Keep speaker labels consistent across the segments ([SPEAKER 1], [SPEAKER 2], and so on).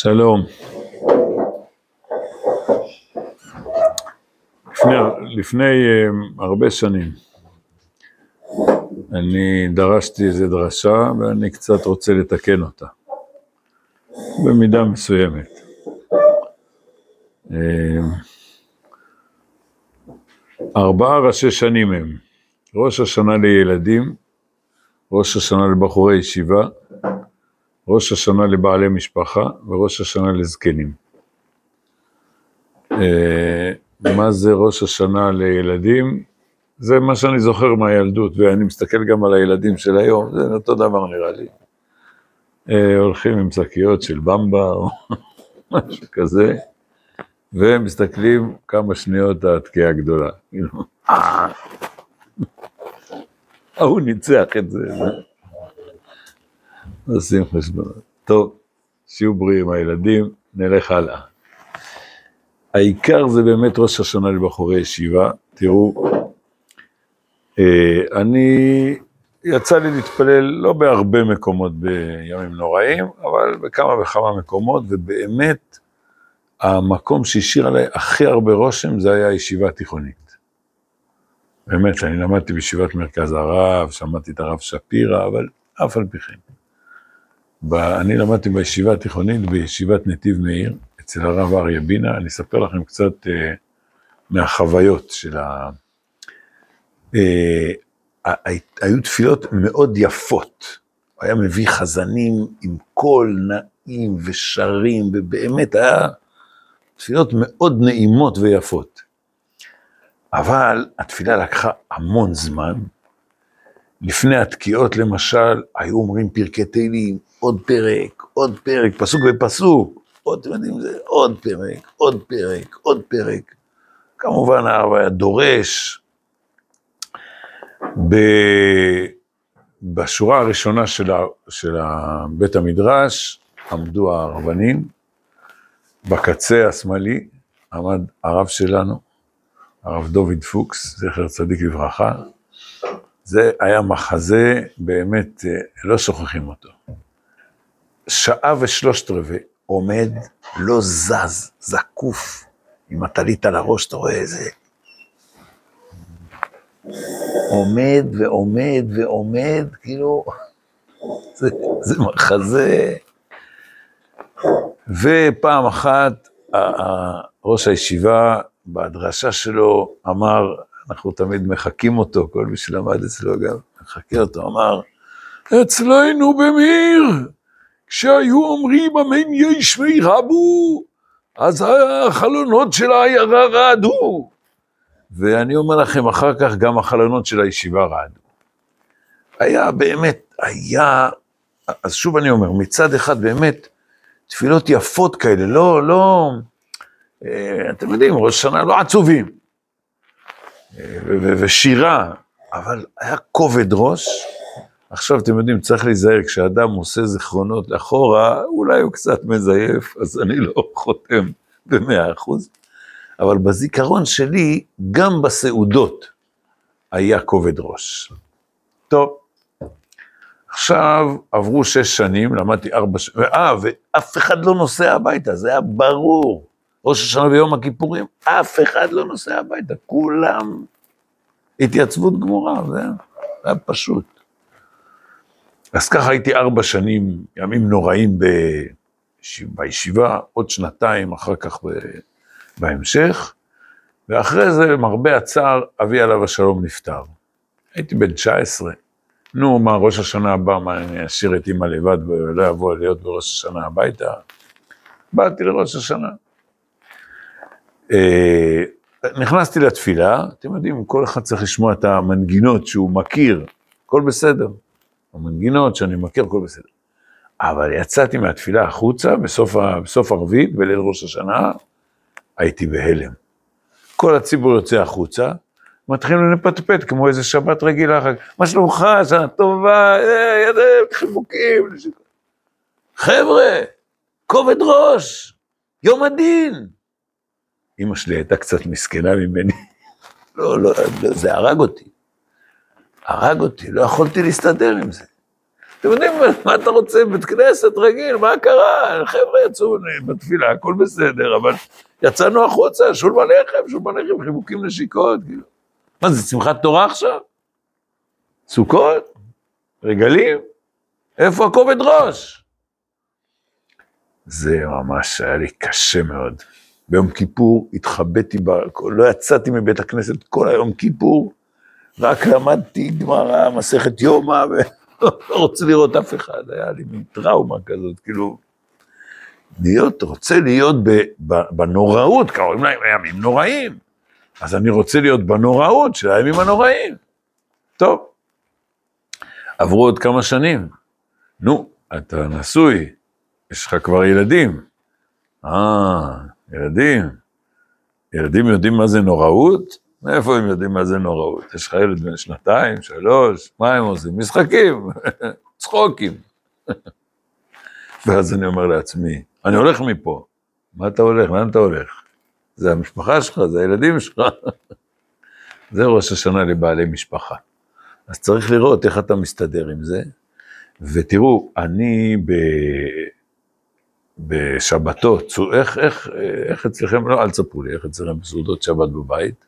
[SPEAKER 1] שלום. לפני, לפני uh, הרבה שנים אני דרשתי איזה דרשה ואני קצת רוצה לתקן אותה, במידה מסוימת. Uh, ארבעה ראשי שנים הם, ראש השנה לילדים, ראש השנה לבחורי ישיבה, ראש השנה לבעלי משפחה וראש השנה לזקנים. אה, מה זה ראש השנה לילדים? זה מה שאני זוכר מהילדות, ואני מסתכל גם על הילדים של היום, זה אותו דבר נראה לי. אה, הולכים עם שקיות של במבה או משהו כזה, ומסתכלים כמה שניות התקיעה הגדולה. כאילו, אה, ההוא ניצח את זה. עושים חשבונות. טוב, שיהיו בריאים הילדים, נלך הלאה. העיקר זה באמת ראש השנה לבחורי ישיבה. תראו, אה, אני, יצא לי להתפלל לא בהרבה מקומות בימים נוראים, אבל בכמה וכמה מקומות, ובאמת, המקום שהשאיר עליי הכי הרבה רושם זה היה ישיבה תיכונית. באמת, אני למדתי בישיבת מרכז הרב, שמעתי את הרב שפירא, אבל אף על פי כן. אני למדתי בישיבה התיכונית, בישיבת נתיב מאיר, אצל הרב אריה בינה, אני אספר לכם קצת uh, מהחוויות של ה... Uh, היו תפילות מאוד יפות, היה מביא חזנים עם קול נעים ושרים, ובאמת היה תפילות מאוד נעימות ויפות. אבל התפילה לקחה המון זמן, לפני התקיעות למשל, היו אומרים פרקי תהילים, עוד פרק, עוד פרק, פסוק בפסוק, עוד, אתם יודעים, זה עוד פרק, עוד פרק, עוד פרק. כמובן הרב היה דורש. ב... בשורה הראשונה של, ה... של בית המדרש עמדו הרבנים, בקצה השמאלי עמד הרב שלנו, הרב דוד פוקס, זכר צדיק לברכה, זה היה מחזה, באמת, אה, לא שוכחים אותו. שעה ושלושת רבעי, עומד, לא זז, זקוף, עם הטלית על הראש, אתה רואה איזה... עומד ועומד ועומד, כאילו, זה, זה מחזה. ופעם אחת, ראש הישיבה, בהדרשה שלו, אמר, אנחנו תמיד מחקים אותו, כל מי שלמד אצלו גם מחכה אותו, אמר, אצלנו במיר, כשהיו אומרים אמן ישמי רבו, אז החלונות של העיירה רעדו. ואני אומר לכם, אחר כך גם החלונות של הישיבה רעדו. היה באמת, היה, אז שוב אני אומר, מצד אחד באמת, תפילות יפות כאלה, לא, לא, אה, אתם יודעים, ראש שנה לא עצובים. ושירה, אבל היה כובד ראש. עכשיו, אתם יודעים, צריך להיזהר, כשאדם עושה זיכרונות לאחורה, אולי הוא קצת מזייף, אז אני לא חותם במאה אחוז. אבל בזיכרון שלי, גם בסעודות היה כובד ראש. טוב, עכשיו עברו שש שנים, למדתי ארבע שנים, אה, ואף אחד לא נוסע הביתה, זה היה ברור. ראש השנה ויום הכיפורים, אף אחד לא נוסע הביתה, כולם התייצבות גמורה, זה היה פשוט. אז ככה הייתי ארבע שנים, ימים נוראים ב... בישיבה, עוד שנתיים אחר כך ב... בהמשך, ואחרי זה, למרבה הצער, אבי עליו השלום נפטר. הייתי בן 19. נו, מה, ראש השנה הבא, מה, אני אשאיר את אימא לבד ולא אבוא להיות בראש השנה הביתה? באתי לראש השנה. אה, נכנסתי לתפילה, אתם יודעים, כל אחד צריך לשמוע את המנגינות שהוא מכיר, הכל בסדר. המנגינות שאני מכיר, הכל בסדר. אבל יצאתי מהתפילה החוצה בסוף, בסוף הרביעית, בליל ראש השנה, הייתי בהלם. כל הציבור יוצא החוצה, מתחילים לפטפט כמו איזה שבת רגילה, מה שלומך, שנה טובה, אה, ידיים, חיבוקים. חבר'ה, כובד ראש, יום הדין. אמא שלי הייתה קצת מסכנה ממני. לא, לא, זה הרג אותי. הרג אותי, לא יכולתי להסתדר עם זה. אתם יודעים מה אתה רוצה? בית כנסת רגיל, מה קרה? חבר'ה יצאו בתפילה, הכל בסדר, אבל יצאנו החוצה, שולמן לחם, שולמן לחם, חיבוקים נשיקות, כאילו. מה זה, שמחת תורה עכשיו? סוכות? רגלים? איפה הכובד ראש? זה ממש היה לי קשה מאוד. ביום כיפור התחבאתי. לא יצאתי מבית הכנסת כל היום כיפור, רק למדתי גמרא, מסכת יומא, ולא רוצה לראות אף אחד, היה לי מין טראומה כזאת, כאילו, להיות, רוצה להיות בנוראות, קוראים להם ימים נוראים, אז אני רוצה להיות בנוראות של הימים הנוראים. טוב, עברו עוד כמה שנים, נו, אתה נשוי, יש לך כבר ילדים. אה, ילדים. ילדים יודעים מה זה נוראות? מאיפה הם יודעים מה זה נוראות? יש לך ילד בן שנתיים, שלוש, מה הם עושים? משחקים, צחוקים. ואז אני אומר לעצמי, אני הולך מפה. מה אתה הולך? לאן אתה הולך? זה המשפחה שלך, זה הילדים שלך. זה ראש השנה לבעלי משפחה. אז צריך לראות איך אתה מסתדר עם זה. ותראו, אני ב... בשבתות, איך, איך, איך אצלכם, לא, אל תספרו לי, איך אצלכם בסעודות שבת בבית,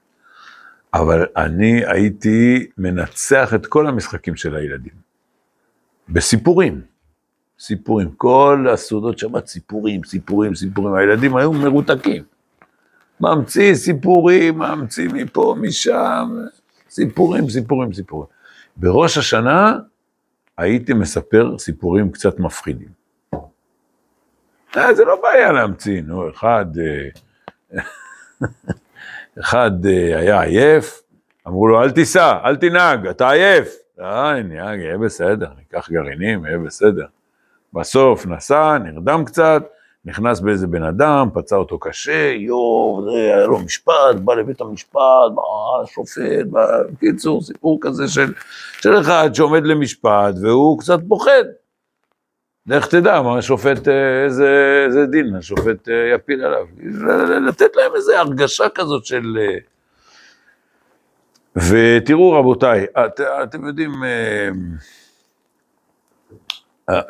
[SPEAKER 1] אבל אני הייתי מנצח את כל המשחקים של הילדים. בסיפורים, סיפורים, כל הסעודות שבת סיפורים, סיפורים, סיפורים, הילדים היו מרותקים. ממציא סיפורים, ממציא מפה, משם, סיפורים, סיפורים, סיפורים. בראש השנה הייתי מספר סיפורים קצת מפחידים. אה, זה לא בעיה להמציא, נו, אחד, אה, אחד אה, היה עייף, אמרו לו, אל תיסע, אל תנהג, אתה עייף. אה, נהג, יהיה בסדר, ניקח גרעינים, יהיה בסדר. בסוף נסע, נרדם קצת, נכנס באיזה בן אדם, פצע אותו קשה, יואו, היה לו משפט, בא לבית המשפט, בא שופט, בקיצור, סיפור כזה של, של אחד שעומד למשפט והוא קצת פוחד. לך תדע מה השופט, אה, איזה, איזה דין השופט אה, יפיל עליו. לתת להם איזו הרגשה כזאת של... אה, ותראו רבותיי, את, אתם יודעים,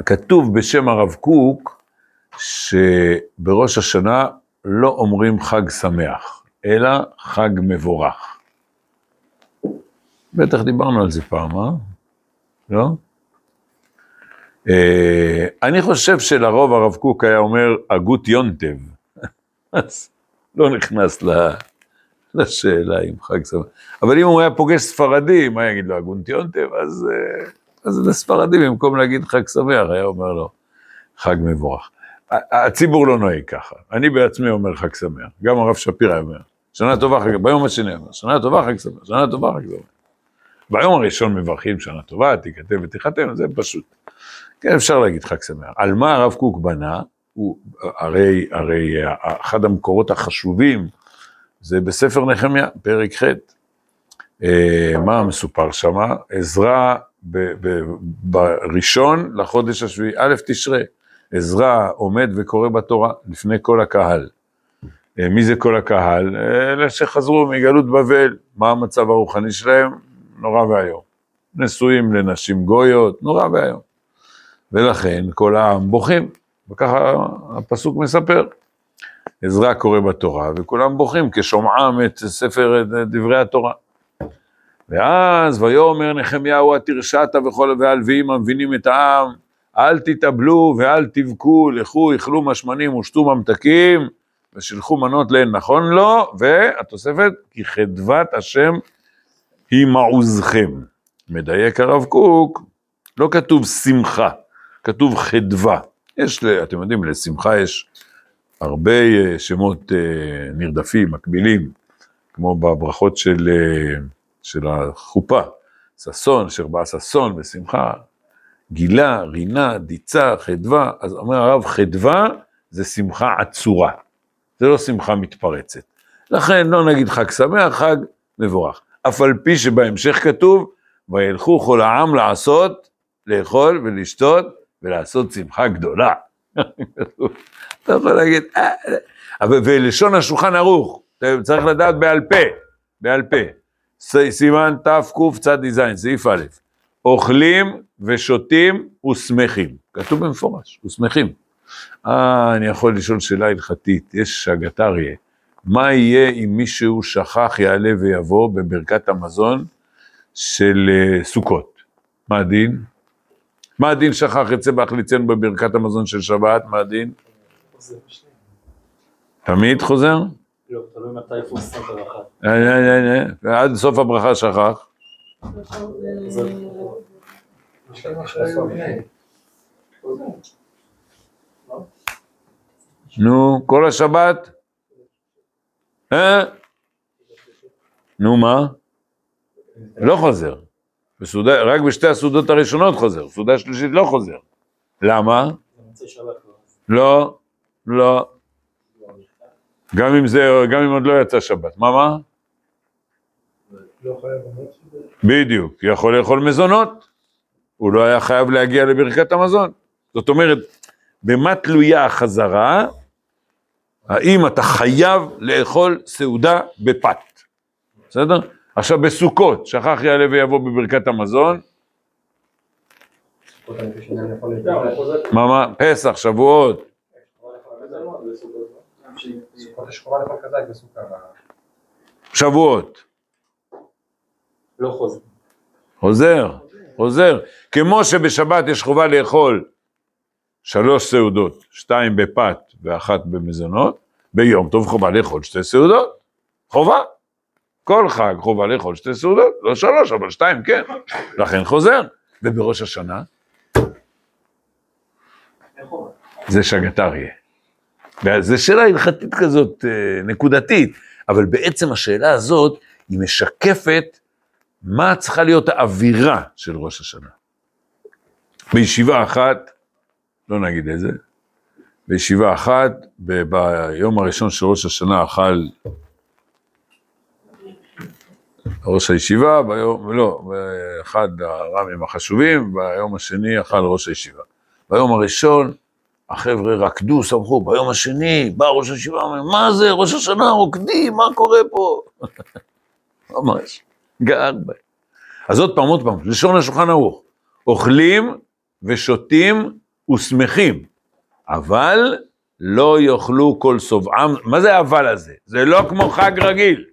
[SPEAKER 1] כתוב בשם הרב קוק, שבראש השנה לא אומרים חג שמח, אלא חג מבורך. בטח דיברנו על זה פעם, אה? לא? אה, אני חושב שלרוב הרב קוק היה אומר הגות יונטב, אז לא נכנס לשאלה אם חג שמח. אבל אם הוא היה פוגש ספרדי, מה יגיד לו הגות יונטב? אז, אה, אז לספרדי במקום להגיד חג שמח, היה אומר לו חג מבורך. הציבור לא נוהג ככה, אני בעצמי אומר חג שמח, גם הרב שפירא אומר, שנה טובה חג, ביום השני אומר, שנה טובה חג שמח, שנה טובה חג שמח. ביום הראשון מברכים שנה טובה, תיכתב ותיחתם, זה פשוט. כן, אפשר להגיד חג שמח. על מה הרב קוק בנה? הוא, הרי, הרי אחד המקורות החשובים זה בספר נחמיה, פרק ח'. אה, מה מסופר שם? עזרא בראשון לחודש השביעי, א' תשרה. עזרא עומד וקורא בתורה לפני כל הקהל. אה, מי זה כל הקהל? אלה שחזרו מגלות בבל, מה המצב הרוחני שלהם? נורא ואיום. נשואים לנשים גויות, נורא ואיום. ולכן כל העם בוכים, וככה הפסוק מספר. עזרא קורא בתורה, וכולם בוכים כשומעם את ספר את דברי התורה. ואז ויאמר נחמיהו התרשעת וכל והלוויים המבינים את העם, אל תתאבלו ואל תבכו, לכו, אכלו משמנים ושתו ממתקים, ושילחו מנות להן נכון לו, והתוספת, כי חדבת השם היא מעוזכם. מדייק הרב קוק, לא כתוב שמחה, כתוב חדווה. יש, אתם יודעים, לשמחה יש הרבה אה, שמות אה, נרדפים, מקבילים, כמו בברכות של, אה, של החופה, ששון, אשר בא ששון ושמחה, גילה, רינה, דיצה, חדווה, אז אומר הרב, חדווה זה שמחה עצורה, זה לא שמחה מתפרצת. לכן לא נגיד חג שמח, חג מבורך. אף על פי שבהמשך כתוב, וילכו כל העם לעשות, לאכול ולשתות ולעשות שמחה גדולה. אתה יכול להגיד, אה, אה. ולשון השולחן ערוך, צריך לדעת בעל פה, בעל פה. סימן תקצ"ז, סעיף א', אוכלים ושותים ושמחים. כתוב במפורש, ושמחים. אה, אני יכול לשאול שאלה הלכתית, יש שגת אריה. מה יהיה אם מישהו שכח, יעלה ויבוא בברכת המזון של אה, סוכות? מה הדין? מה הדין שכח יצא בהחליצנו בברכת המזון של שבת? מה הדין? תמיד חוזר?
[SPEAKER 2] לא, תלוי מתי יפורסם ברכה.
[SPEAKER 1] עד סוף הברכה שכח. נו, כל השבת? אה? נו מה? לא חוזר. בסעודה, רק בשתי הסעודות הראשונות חוזר, סעודה שלישית לא חוזר. למה? לא, לא. גם אם זה, גם אם עוד לא יצא שבת. מה, מה? בדיוק, יכול לאכול מזונות. הוא לא היה חייב להגיע לברכת המזון. זאת אומרת, במה תלויה החזרה? האם אתה חייב לאכול סעודה בפת, בסדר? עכשיו בסוכות, שכח יעלה ויבוא בברכת המזון, מה מה? פסח, שבועות. שבועות,
[SPEAKER 2] לא חוזר.
[SPEAKER 1] חוזר, חוזר. כמו שבשבת יש חובה לאכול שלוש סעודות, שתיים בפת ואחת במזונות, ביום טוב חובה לאכול שתי סעודות, חובה. כל חג חובה לאכול שתי סעודות, לא שלוש, אבל שתיים כן, לכן חוזר. ובראש השנה, זה שגת אריה. וזו שאלה הלכתית כזאת, אה, נקודתית, אבל בעצם השאלה הזאת, היא משקפת מה צריכה להיות האווירה של ראש השנה. בישיבה אחת, לא נגיד איזה, בישיבה אחת, ב- ביום הראשון של ראש השנה אכל ראש הישיבה, ביום, לא, אחד הר"מים החשובים, ביום השני אכל ראש הישיבה. ביום הראשון החבר'ה רקדו, שמחו, ביום השני בא ראש הישיבה, אומר, מה זה, ראש השנה רוקדים, מה קורה פה? ממש, גער בהם. אז עוד פעם, עוד פעם, לשון השולחן ערוך, אוכלים ושותים ושמחים, אבל לא יאכלו כל שובעם, מה זה האבל הזה? זה לא כמו חג רגיל.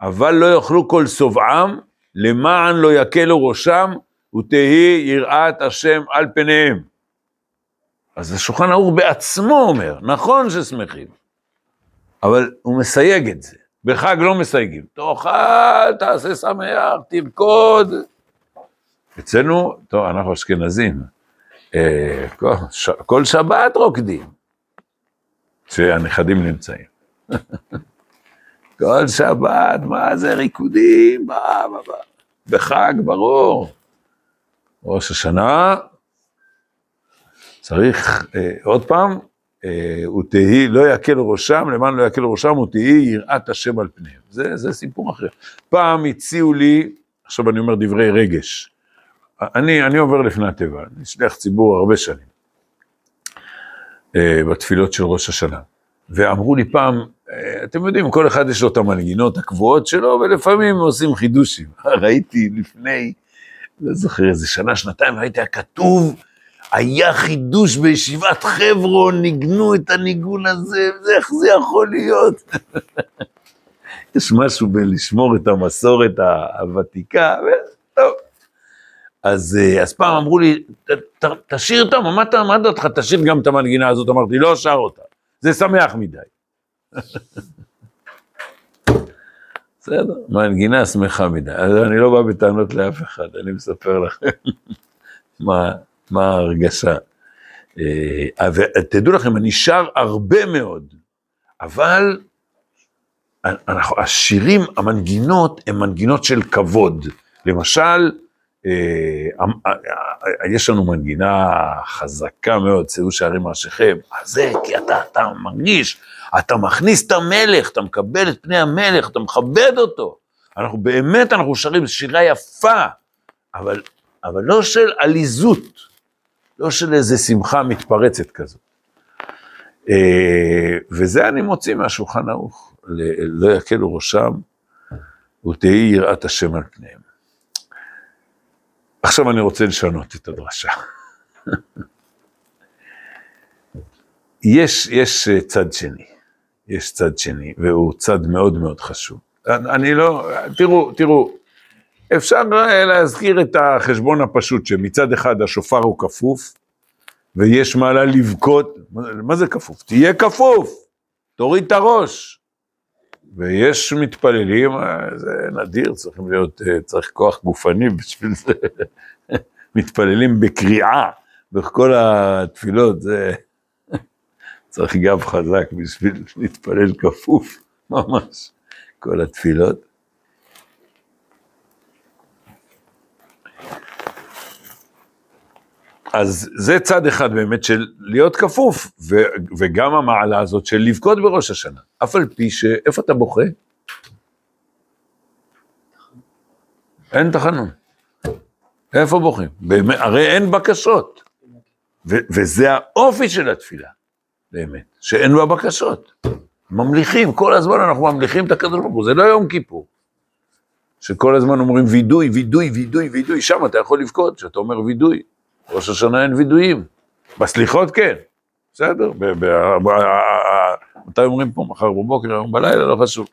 [SPEAKER 1] אבל לא יאכלו כל שובעם, למען לא יקלו ראשם, ותהי יראת השם על פניהם. אז השולחן ערוך בעצמו אומר, נכון ששמחים, אבל הוא מסייג את זה. בחג לא מסייגים. תאכל, תעשה שמח, תרקוד. אצלנו, טוב, אנחנו אשכנזים, אה, כל, שבת רוקדים, שהנכדים נמצאים. כל שבת, מה זה ריקודים, בא, בא, בא. בחג, ברור. ראש השנה, צריך, אה, עוד פעם, אה, ותהי, לא יקל ראשם, למען לא יקל ראשם, ותהי יראת השם על פניהם. זה, זה סיפור אחר. פעם הציעו לי, עכשיו אני אומר דברי רגש, אני, אני עובר לפני הטבע, אני שליח ציבור הרבה שנים, אה, בתפילות של ראש השנה. ואמרו לי פעם, אתם יודעים, כל אחד יש לו את המנגינות הקבועות שלו, ולפעמים עושים חידושים. ראיתי לפני, לא זוכר, איזה שנה, שנתיים, ראיתי, היה כתוב, היה חידוש בישיבת חברון, ניגנו את הניגון הזה, זה, איך זה יכול להיות? יש משהו בלשמור את המסורת הוותיקה, וטוב. אז, אה, אז פעם אמרו לי, "ת- ת- תשאיר אותה, מה אתה, מה דעתך, תשאיר גם את המנגינה הזאת, אמרתי, לא שר אותה, זה שמח מדי. בסדר, מנגינה שמחה מדי, אז אני לא בא בטענות לאף אחד, אני מספר לכם מה, ההרגשה. אה, ותדעו לכם, אני שר הרבה מאוד, אבל השירים, המנגינות, הן מנגינות של כבוד. למשל, יש לנו מנגינה חזקה מאוד, שאו שערים ראשיכם, אז זה כי אתה, אתה מרגיש, אתה מכניס את המלך, אתה מקבל את פני המלך, אתה מכבד אותו. אנחנו באמת, אנחנו שרים שירה יפה, אבל, אבל לא של עליזות, לא של איזה שמחה מתפרצת כזאת. אה, וזה אני מוציא מהשולחן ערוך, לא יקלו ראשם, ותהי יראת השם על פניהם. עכשיו אני רוצה לשנות את הדרשה. יש, יש אה, צד שני, יש צד שני, והוא צד מאוד מאוד חשוב. אני לא, תראו, תראו, אפשר אה, להזכיר את החשבון הפשוט, שמצד אחד השופר הוא כפוף, ויש מעלה לבכות, מה זה כפוף? תהיה כפוף, תוריד את הראש. ויש מתפללים, אה, זה נדיר, צריכים להיות, אה, צריך כוח גופני בשביל זה, מתפללים בקריאה, בכל התפילות, זה צריך גב חזק בשביל להתפלל כפוף, ממש, כל התפילות. אז זה צד אחד באמת של להיות כפוף, ו, וגם המעלה הזאת של לבכות בראש השנה. אף על פי ש... איפה אתה בוכה? אין תחנון. איפה בוכים? באמת, הרי אין בקשות. ו, וזה האופי של התפילה, באמת, שאין בה בקשות. ממליכים, כל הזמן אנחנו ממליכים את הקדוש ברוך הוא, זה לא יום כיפור. שכל הזמן אומרים וידוי, וידוי, וידוי, וידוי, שם אתה יכול לבכות, כשאתה אומר וידוי. ראש השנה אין וידויים. בסליחות כן, בסדר, מתי אומרים פה? מחר בבוקר, היום בלילה, לא חשוב.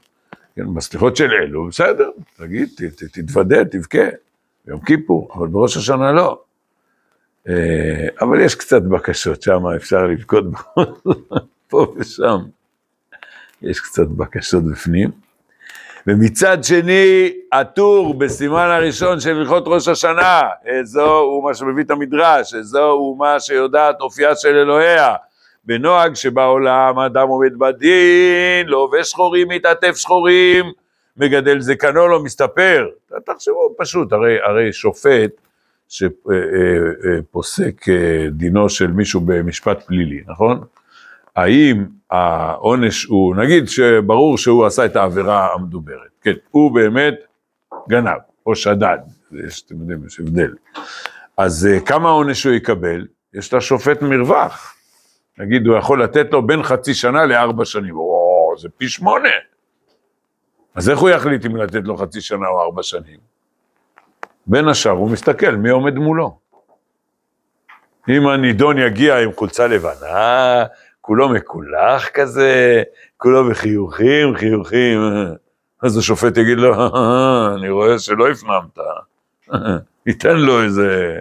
[SPEAKER 1] כן, בסליחות של אלו, בסדר, תגיד, תתוודה, תבכה, יום כיפור, אבל בראש השנה לא. אה, אבל יש קצת בקשות שם, אפשר לבכות פה ושם. יש קצת בקשות בפנים. ומצד שני, הטור בסימן הראשון של הלכות ראש השנה, זו הוא מה שמביא את המדרש, זו הוא מה שיודעת אופייה של אלוהיה. בנוהג שבעולם אדם עומד בדין, לובש שחורים, מתעטף שחורים, מגדל זקנו לא מסתפר. תחשבו פשוט, הרי, הרי שופט שפוסק דינו של מישהו במשפט פלילי, נכון? האם העונש הוא, נגיד שברור שהוא עשה את העבירה המדוברת, כן, הוא באמת גנב או שדד, יש, אתם יודעים, יש הבדל. אז uh, כמה עונש הוא יקבל? יש לשופט מרווח. נגיד, הוא יכול לתת לו בין חצי שנה לארבע שנים, או, זה פי שמונה. אז איך הוא יחליט אם לתת לו חצי שנה או ארבע שנים? בין השאר הוא מסתכל מי עומד מולו. אם הנידון יגיע עם חולצה לבנה, כולו מקולח כזה, כולו בחיוכים, חיוכים. אז השופט יגיד לו, אני רואה שלא הפנמת, ייתן לו איזה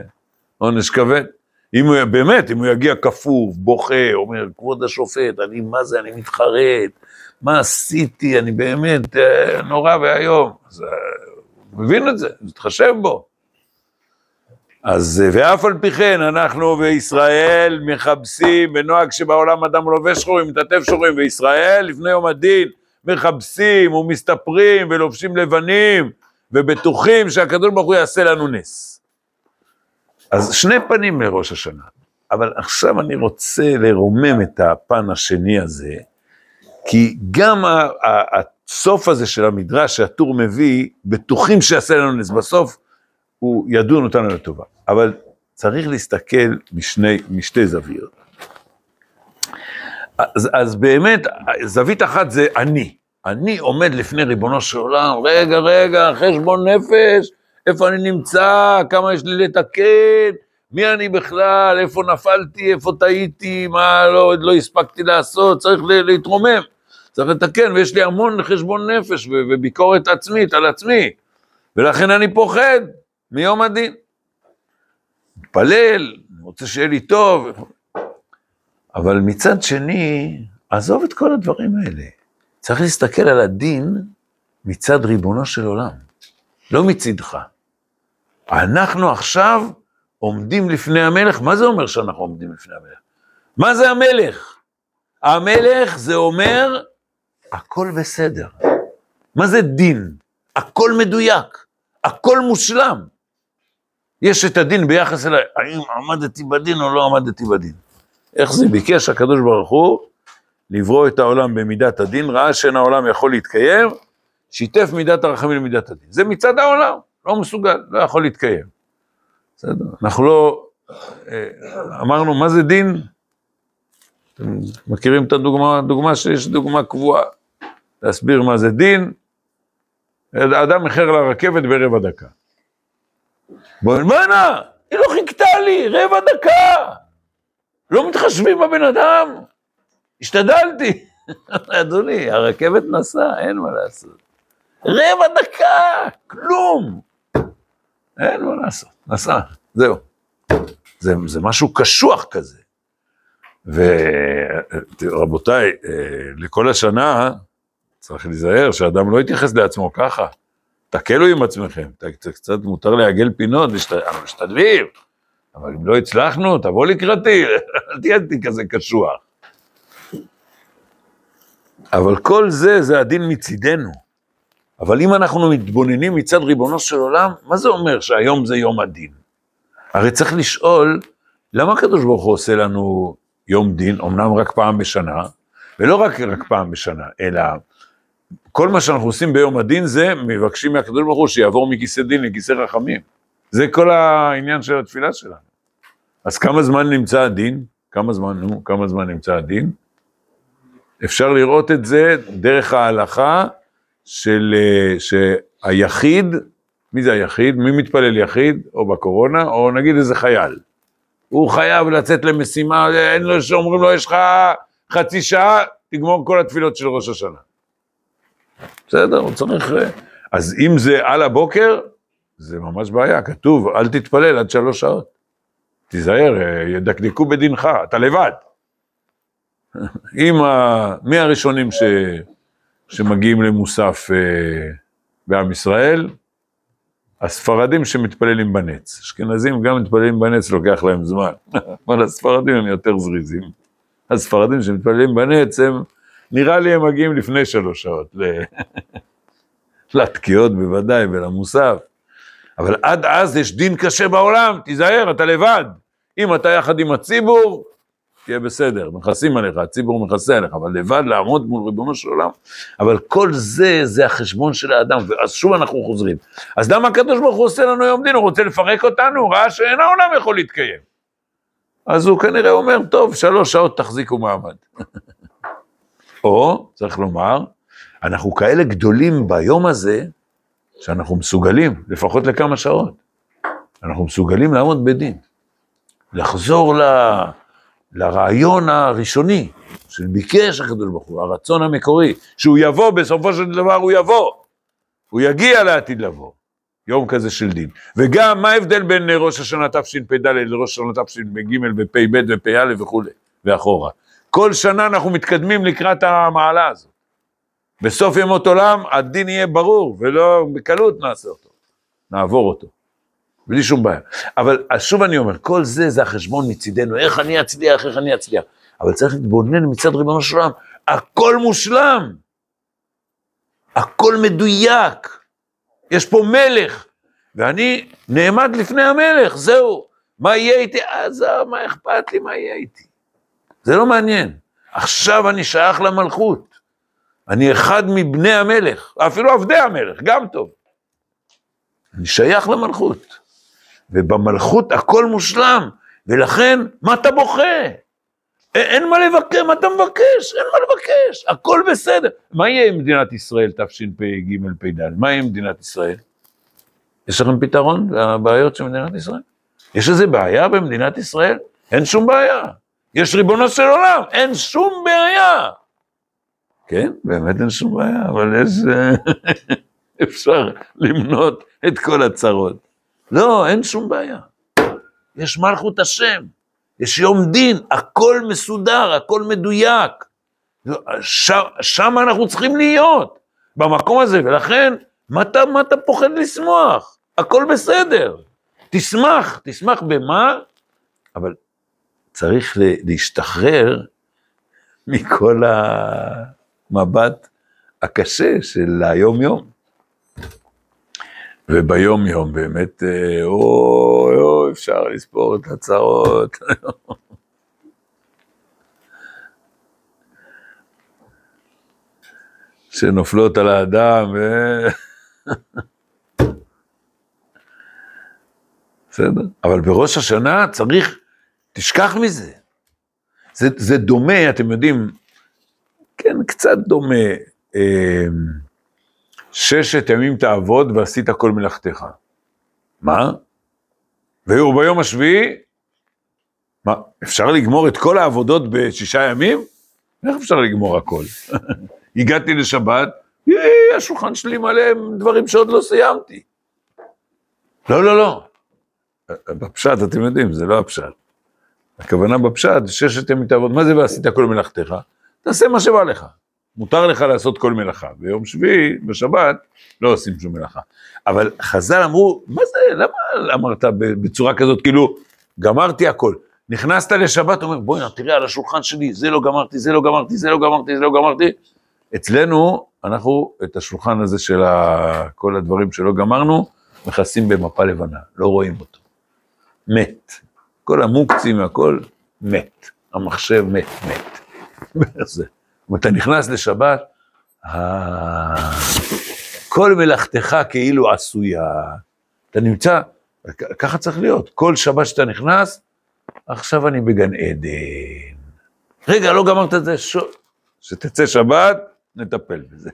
[SPEAKER 1] עונש כבד. אם הוא, באמת, אם הוא יגיע כפוף, בוכה, אומר, כבוד השופט, אני, מה זה, אני מתחרט, מה עשיתי, אני באמת אה, נורא ואיום. אז אה, הוא מבין את זה, מתחשב בו. אז ואף על פי כן אנחנו בישראל מכבסים בנוהג שבעולם אדם לובש שחורים, מתעטף שחורים, וישראל לפני יום הדין מכבסים ומסתפרים ולובשים לבנים ובטוחים שהקדוש ברוך הוא יעשה לנו נס. אז שני פנים לראש השנה, אבל עכשיו אני רוצה לרומם את הפן השני הזה, כי גם הסוף הזה של המדרש שהטור מביא, בטוחים שיעשה לנו נס, בסוף הוא ידון אותנו לטובה. אבל צריך להסתכל משני, משתי זוויות. אז, אז באמת, זווית אחת זה אני. אני עומד לפני ריבונו של עולם, רגע, רגע, חשבון נפש, איפה אני נמצא, כמה יש לי לתקן, מי אני בכלל, איפה נפלתי, איפה טעיתי, מה לא, לא הספקתי לעשות, צריך להתרומם, צריך לתקן, ויש לי המון חשבון נפש וביקורת עצמית על עצמי, ולכן אני פוחד מיום הדין. מתפלל, רוצה שיהיה לי טוב, אבל מצד שני, עזוב את כל הדברים האלה. צריך להסתכל על הדין מצד ריבונו של עולם, לא מצדך. אנחנו עכשיו עומדים לפני המלך, מה זה אומר שאנחנו עומדים לפני המלך? מה זה המלך? המלך זה אומר, הכל בסדר. מה זה דין? הכל מדויק, הכל מושלם. יש את הדין ביחס אליי, האם עמדתי בדין או לא עמדתי בדין. איך זה ביקש הקדוש ברוך הוא לברוא את העולם במידת הדין, ראה שאין העולם יכול להתקיים, שיתף מידת הרחמים למידת הדין. זה מצד העולם, לא מסוגל, לא יכול להתקיים. בסדר? אנחנו לא, אה, אמרנו, מה זה דין? אתם מכירים את הדוגמה, דוגמה שיש דוגמה קבועה, להסביר מה זה דין. אדם איחר לרכבת ברבע דקה. בוא הנה, היא לא חיכתה לי, רבע דקה. לא מתחשבים בבן אדם. השתדלתי. אדוני, הרכבת נסעה, אין מה לעשות. רבע דקה, כלום. אין מה לעשות, נסע, זהו. זה, זה משהו קשוח כזה. ורבותיי, אה, לכל השנה צריך להיזהר שאדם לא יתייחס לעצמו ככה. תקלו עם עצמכם, קצת מותר לעגל פינות, אנחנו משתדלים, אבל אם לא הצלחנו, תבוא לקראתי, אל תהיה כזה קשוח. אבל כל זה, זה הדין מצידנו. אבל אם אנחנו מתבוננים מצד ריבונו של עולם, מה זה אומר שהיום זה יום הדין? הרי צריך לשאול, למה הקדוש ברוך הוא עושה לנו יום דין, אמנם רק פעם בשנה, ולא רק, רק פעם בשנה, אלא כל מה שאנחנו עושים ביום הדין זה מבקשים מהקדוש ברוך הוא שיעבור מכיסא דין לכיסא רחמים. זה כל העניין של התפילה שלנו. אז כמה זמן נמצא הדין? כמה זמן, נו, כמה זמן נמצא הדין? אפשר לראות את זה דרך ההלכה של אה, שהיחיד, מי זה היחיד? מי מתפלל יחיד? או בקורונה, או נגיד איזה חייל. הוא חייב לצאת למשימה, אין לו, שאומרים לו, יש לך חצי שעה, תגמור כל התפילות של ראש השנה. בסדר, הוא צריך... אה, אז אם זה על הבוקר, זה ממש בעיה, כתוב, אל תתפלל עד שלוש שעות. תיזהר, אה, ידקדקו בדינך, אתה לבד. אם ה... מי הראשונים ש... שמגיעים למוסף אה, בעם ישראל? הספרדים שמתפללים בנץ. אשכנזים גם מתפללים בנץ, לוקח להם זמן. אבל הספרדים הם יותר זריזים. הספרדים שמתפללים בנץ, הם, נראה לי הם מגיעים לפני שלוש שעות. לתקיעות בוודאי ולמוסף. אבל עד אז יש דין קשה בעולם, תיזהר, אתה לבד. אם אתה יחד עם הציבור, תהיה בסדר, מכסים עליך, הציבור מכסה עליך, אבל לבד לעמוד מול ריבונו של עולם, אבל כל זה, זה החשבון של האדם, ואז שוב אנחנו חוזרים. אז למה הקדוש ברוך הוא עושה לנו יום דין? הוא רוצה לפרק אותנו, הוא ראה שאין העולם יכול להתקיים. אז הוא כנראה אומר, טוב, שלוש שעות תחזיקו מעמד. או, צריך לומר, אנחנו כאלה גדולים ביום הזה, שאנחנו מסוגלים, לפחות לכמה שעות, אנחנו מסוגלים לעמוד בדין. לחזור ל... לרעיון הראשוני, שביקש הקדוש ברוך הוא, הרצון המקורי, שהוא יבוא, בסופו של דבר הוא יבוא. הוא יגיע לעתיד לבוא, יום כזה של דין. וגם, מה ההבדל בין ראש השנה תשפ"ד לראש השנה תשפ"ג ופ"ב ופ"א וכולי, ואחורה. כל שנה אנחנו מתקדמים לקראת המעלה הזאת. בסוף ימות עולם הדין יהיה ברור, ולא בקלות נעשה אותו, נעבור אותו. בלי שום בעיה. אבל שוב אני אומר, כל זה זה החשבון מצידנו, איך אני אצליח, איך אני אצליח. אבל צריך להתבונן מצד ריבונו של עולם, הכל מושלם, הכל מדויק, יש פה מלך, ואני נעמד לפני המלך, זהו. מה יהיה איתי? עזוב, מה אכפת לי מה יהיה איתי? זה לא מעניין. עכשיו אני שייך למלכות. אני אחד מבני המלך, אפילו עבדי המלך, גם טוב. אני שייך למלכות. ובמלכות הכל מושלם, ולכן, מה אתה בוכה? אין מה לבקש, מה אתה מבקש? אין מה לבקש, הכל בסדר. מה יהיה עם מדינת ישראל תשפ"ג פ"ד? מה יהיה עם מדינת ישראל? יש לכם פתרון לבעיות של מדינת ישראל? יש איזה בעיה במדינת ישראל? אין שום בעיה. יש ריבונו של עולם, אין שום בעיה. כן, באמת אין שום בעיה, אבל יש... אפשר למנות את כל הצרות. לא, אין שום בעיה. יש מלכות השם, יש יום דין, הכל מסודר, הכל מדויק. שם, שם אנחנו צריכים להיות, במקום הזה, ולכן, מה אתה, מה אתה פוחד לשמוח? הכל בסדר. תשמח, תשמח במה? אבל צריך להשתחרר מכל המבט הקשה של היום-יום. וביום יום באמת, אוי, אוי, אפשר לספור את הצרות. שנופלות על האדם, ו... בסדר? אבל בראש השנה צריך, תשכח מזה. זה, זה דומה, אתם יודעים, כן, קצת דומה. אה, ששת ימים תעבוד ועשית כל מלאכתך. מה? והוא ביום השביעי, מה, אפשר לגמור את כל העבודות בשישה ימים? איך אפשר לגמור הכל? הגעתי לשבת, יאי, השולחן שלי מלא עם דברים שעוד לא סיימתי. לא, לא, לא. בפשט, אתם יודעים, זה לא הפשט. הכוונה בפשט, ששת ימים תעבוד, מה זה ועשית כל מלאכתך? תעשה מה שבא לך. מותר לך לעשות כל מלאכה. ביום שביעי, בשבת, לא עושים שום מלאכה. אבל חז"ל אמרו, מה זה, למה אמרת בצורה כזאת, כאילו, גמרתי הכל. נכנסת לשבת, אומר, בואי, תראה על השולחן שלי, זה לא גמרתי, זה לא גמרתי, זה לא גמרתי, זה לא גמרתי. אצלנו, אנחנו את השולחן הזה של ה... כל הדברים שלא גמרנו, מכסים במפה לבנה, לא רואים אותו. מת. כל המוקצים והכל, מת. המחשב מת, מת. זה. אתה נכנס לשבת, כל מלאכתך כאילו עשויה. אתה נמצא, ככה צריך להיות. כל שבת שאתה נכנס, עכשיו אני בגן עדן. רגע, לא גמרת את זה, ש... שתצא שבת, נטפל בזה.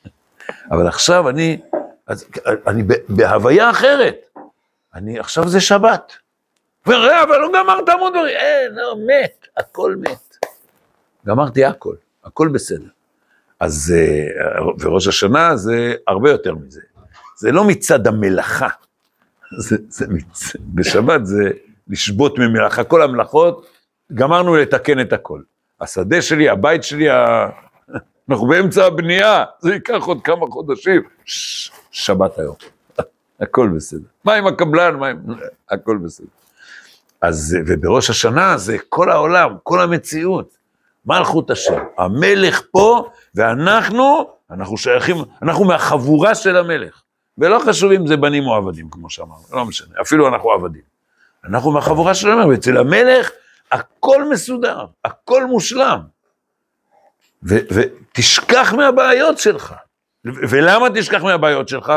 [SPEAKER 1] אבל עכשיו אני, אז, אני בהוויה אחרת. אני, עכשיו זה שבת. וראה, אבל לא גמרת המון דברים. אין, לא, מת, הכל מת. גמרתי הכל, הכל בסדר. אז, אה, וראש השנה זה הרבה יותר מזה. זה לא מצד המלאכה. זה, זה מצ... בשבת זה לשבות ממלאכה. כל המלאכות, גמרנו לתקן את הכל. השדה שלי, הבית שלי, ה... אנחנו באמצע הבנייה, זה ייקח עוד כמה חודשים. ש... שבת היום, הכל בסדר. מה עם הקבלן, מה עם... הכל בסדר. אז, ובראש השנה זה כל העולם, כל המציאות. מלכות השם, המלך פה, ואנחנו, אנחנו שייכים, אנחנו מהחבורה של המלך. ולא חשוב אם זה בנים או עבדים, כמו שאמרנו, לא משנה, אפילו אנחנו עבדים. אנחנו מהחבורה של המלך, ואצל המלך הכל מסודר, הכל מושלם. ותשכח מהבעיות שלך. ולמה תשכח מהבעיות שלך?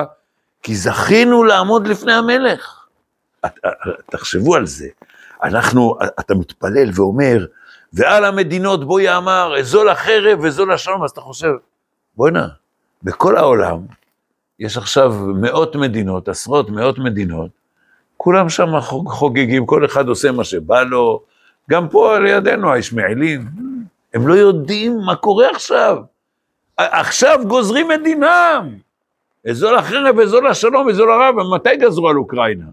[SPEAKER 1] כי זכינו לעמוד לפני המלך. תחשבו על זה. אנחנו, אתה מתפלל ואומר, ועל המדינות בו יאמר, אזול החרב וזול השלום, אז אתה חושב, בוא'נה, בכל העולם יש עכשיו מאות מדינות, עשרות מאות מדינות, כולם שם חוגגים, כל אחד עושה מה שבא לו, גם פה לידינו הישמעאלים, הם לא יודעים מה קורה עכשיו. עכשיו גוזרים את דינם. אזול החרב, אזול השלום, אזול הרב, מתי גזרו על אוקראינה?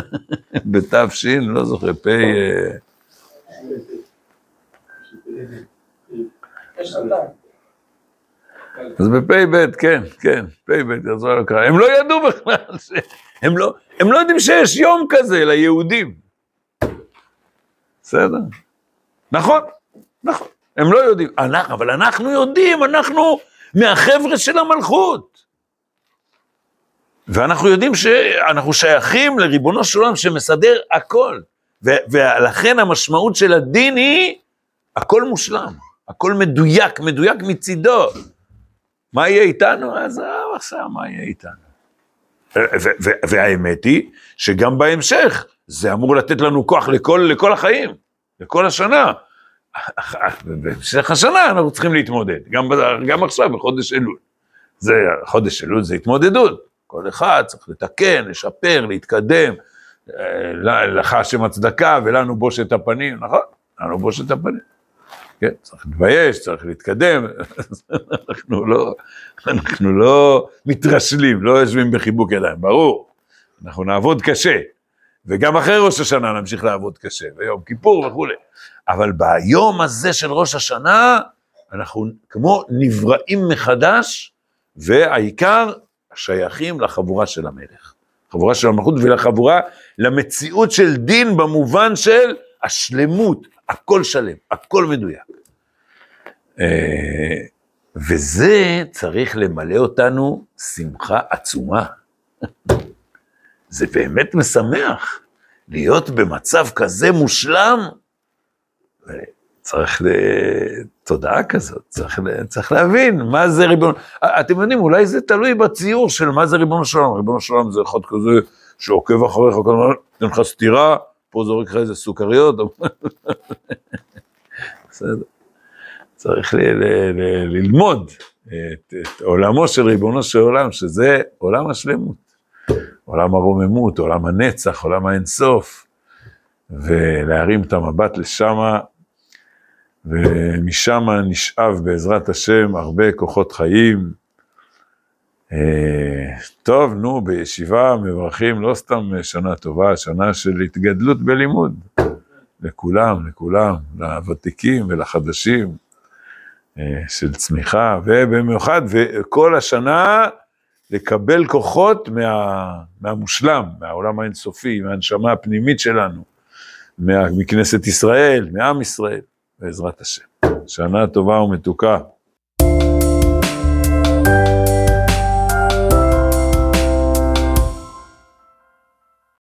[SPEAKER 1] בתש, לא זוכר, פ'... אה, אז בפ"ב, כן, כן, פ"ב, על אוקראינה. הם לא ידעו בכלל, הם לא, הם לא יודעים שיש יום כזה ליהודים. בסדר? נכון, נכון. הם לא יודעים, אנחנו, אבל אנחנו יודעים, אנחנו מהחבר'ה של המלכות. ואנחנו יודעים שאנחנו שייכים לריבונו של עולם שמסדר הכל. ולכן המשמעות של הדין היא, הכל מושלם, הכל מדויק, מדויק מצידו. מה יהיה איתנו? אז עכשיו, מה יהיה איתנו? והאמת היא שגם בהמשך, זה אמור לתת לנו כוח לכל, לכל החיים, לכל השנה. בהמשך השנה אנחנו צריכים להתמודד, גם, גם עכשיו בחודש אלול. זה, חודש אלול זה התמודדות, כל אחד צריך לתקן, לשפר, להתקדם, אה, לך השם הצדקה ולנו בושת הפנים, נכון? לנו בושת הפנים. כן, צריך להתבייש, צריך להתקדם, אנחנו לא, אנחנו לא מתרשלים, לא יושבים בחיבוק ידיים, ברור, אנחנו נעבוד קשה, וגם אחרי ראש השנה נמשיך לעבוד קשה, ויום כיפור וכולי. אבל ביום הזה של ראש השנה, אנחנו כמו נבראים מחדש, והעיקר, שייכים לחבורה של המלך. חבורה של המלכות ולחבורה, למציאות של דין במובן של השלמות, הכל שלם, הכל מדויק. אה, וזה צריך למלא אותנו שמחה עצומה. זה באמת משמח להיות במצב כזה מושלם. צריך תודעה כזאת, צריך, צריך להבין מה זה ריבונו, אתם יודעים, אולי זה תלוי בציור של מה זה ריבונו של עולם, ריבונו של עולם זה אחד כזה שעוקב אחריך, נותן לך סטירה, פה זורק לך איזה סוכריות, בסדר. צריך ל- ל- ל- ללמוד את, את עולמו של ריבונו של עולם, שזה עולם השלמות. עולם הרוממות, עולם הנצח, עולם האינסוף, ולהרים את המבט לשמה, ומשם נשאב בעזרת השם הרבה כוחות חיים. אה, טוב, נו, בישיבה מברכים לא סתם שנה טובה, שנה של התגדלות בלימוד. לכולם, לכולם, לוותיקים ולחדשים, אה, של צמיחה, ובמיוחד, וכל השנה לקבל כוחות מה, מהמושלם, מהעולם האינסופי, מהנשמה הפנימית שלנו, מה, מכנסת ישראל, מעם ישראל, בעזרת השם. שנה טובה ומתוקה.